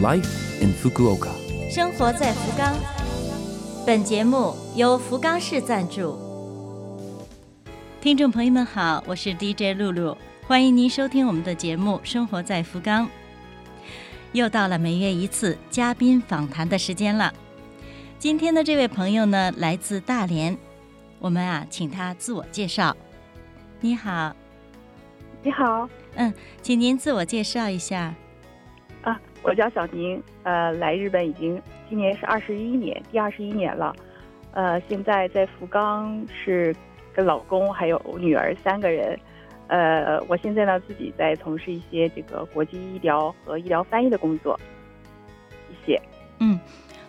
Life in Fukuoka。生活在福冈。本节目由福冈市赞助。听众朋友们好，我是 DJ 露露，欢迎您收听我们的节目《生活在福冈》。又到了每月一次嘉宾访谈的时间了。今天的这位朋友呢，来自大连，我们啊，请他自我介绍。你好，你好，嗯，请您自我介绍一下。啊，我叫小宁，呃，来日本已经今年是二十一年，第二十一年了，呃，现在在福冈是跟老公还有女儿三个人，呃，我现在呢自己在从事一些这个国际医疗和医疗翻译的工作，谢谢。嗯，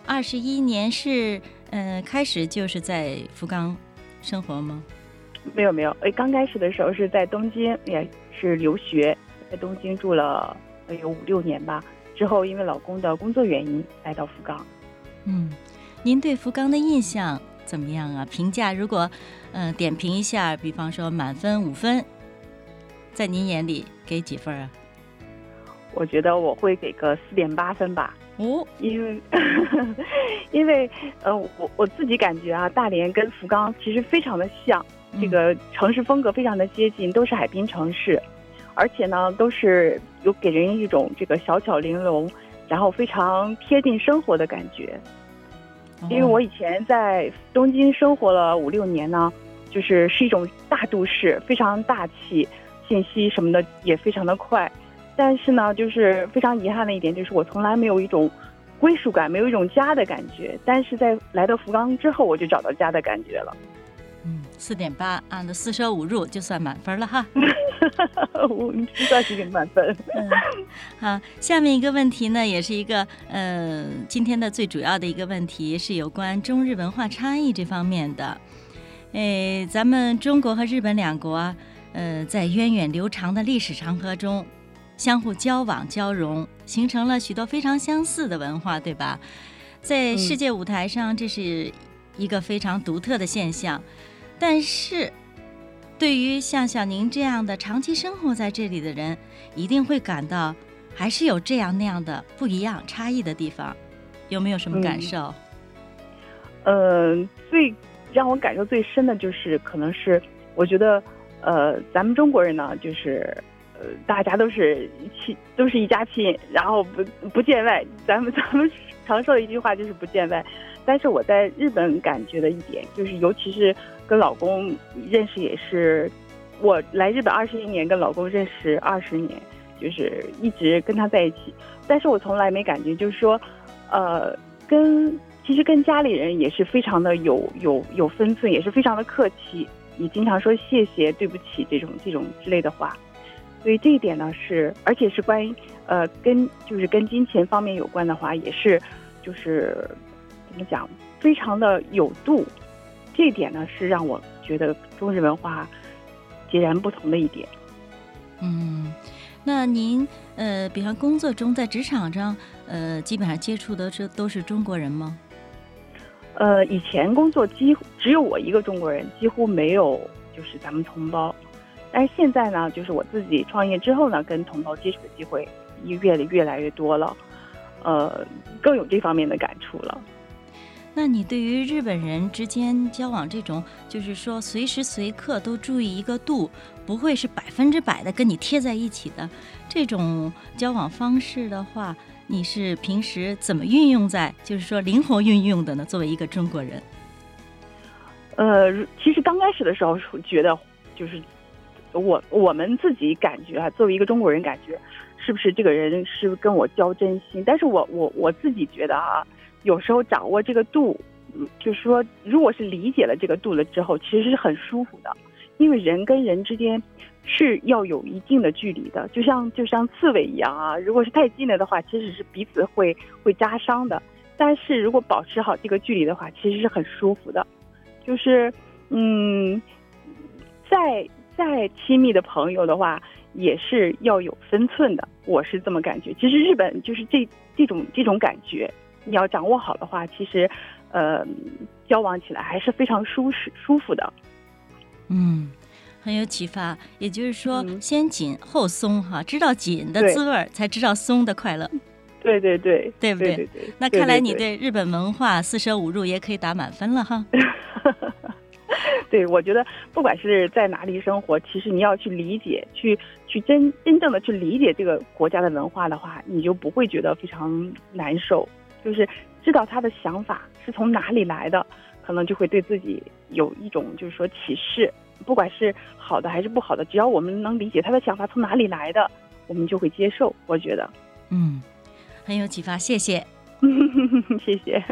二十一年是呃开始就是在福冈生活吗？没有没有，哎，刚开始的时候是在东京，也是留学，在东京住了呃有五六年吧。之后因为老公的工作原因来到福冈。嗯，您对福冈的印象怎么样啊？评价如果嗯、呃点评一下，比方说满分五分，在您眼里给几分啊？我觉得我会给个四点八分吧。哦，因为 因为呃，我我自己感觉啊，大连跟福冈其实非常的像，这个城市风格非常的接近，都是海滨城市，而且呢，都是有给人一种这个小巧玲珑，然后非常贴近生活的感觉。因为我以前在东京生活了五六年呢，就是是一种大都市，非常大气，信息什么的也非常的快。但是呢，就是非常遗憾的一点，就是我从来没有一种归属感，没有一种家的感觉。但是在来到福冈之后，我就找到家的感觉了。嗯，四点八，按照四舍五入就算满分了哈。我这算是一个满分。嗯，好，下面一个问题呢，也是一个呃，今天的最主要的一个问题是有关中日文化差异这方面的。诶，咱们中国和日本两国啊，呃，在源远流长的历史长河中，相互交往交融，形成了许多非常相似的文化，对吧？在世界舞台上，这是一个非常独特的现象。但是，对于像小宁这样的长期生活在这里的人，一定会感到还是有这样那样的不一样、差异的地方。有没有什么感受？嗯、最让我感受最深的就是，可能是我觉得，呃，咱们中国人呢，就是呃，大家都是亲，都是一家亲，然后不不见外。咱们 咱们常说的一句话就是不见外。但是我在日本感觉的一点，就是尤其是跟老公认识也是，我来日本二十一年，跟老公认识二十年，就是一直跟他在一起。但是我从来没感觉，就是说，呃，跟其实跟家里人也是非常的有有有分寸，也是非常的客气，也经常说谢谢、对不起这种这种之类的话。所以这一点呢是，而且是关于呃跟就是跟金钱方面有关的话，也是就是怎么讲，非常的有度。这一点呢是让我觉得中日文化截然不同的一点。嗯，那您呃，比方工作中在职场上，呃，基本上接触的这都是中国人吗？呃，以前工作几乎只有我一个中国人，几乎没有就是咱们同胞。但是现在呢，就是我自己创业之后呢，跟同胞接触的机会也越来越来越多了，呃，更有这方面的感触了。那你对于日本人之间交往这种，就是说随时随刻都注意一个度，不会是百分之百的跟你贴在一起的这种交往方式的话，你是平时怎么运用在，就是说灵活运用的呢？作为一个中国人，呃，其实刚开始的时候是觉得，就是我我们自己感觉啊，作为一个中国人，感觉是不是这个人是跟我交真心？但是我我我自己觉得啊，有时候掌握这个度，就是说，如果是理解了这个度了之后，其实是很舒服的，因为人跟人之间是要有一定的距离的，就像就像刺猬一样啊，如果是太近了的话，其实是彼此会会扎伤的。但是如果保持好这个距离的话，其实是很舒服的。就是，嗯，在再亲密的朋友的话，也是要有分寸的。我是这么感觉。其实日本就是这这种这种感觉，你要掌握好的话，其实，呃，交往起来还是非常舒适舒服的。嗯，很有启发。也就是说，嗯先紧后松哈，知道紧的滋味儿，才知道松的快乐。对对对，对不对？对对。那看来你对日本文化四舍五入也可以打满分了哈。对，我觉得不管是在哪里生活，其实你要去理解，去去真真正的去理解这个国家的文化的话，你就不会觉得非常难受。就是知道他的想法是从哪里来的，可能就会对自己有一种就是说启示。不管是好的还是不好的，只要我们能理解他的想法从哪里来的，我们就会接受。我觉得，嗯，很有启发，谢谢，谢谢。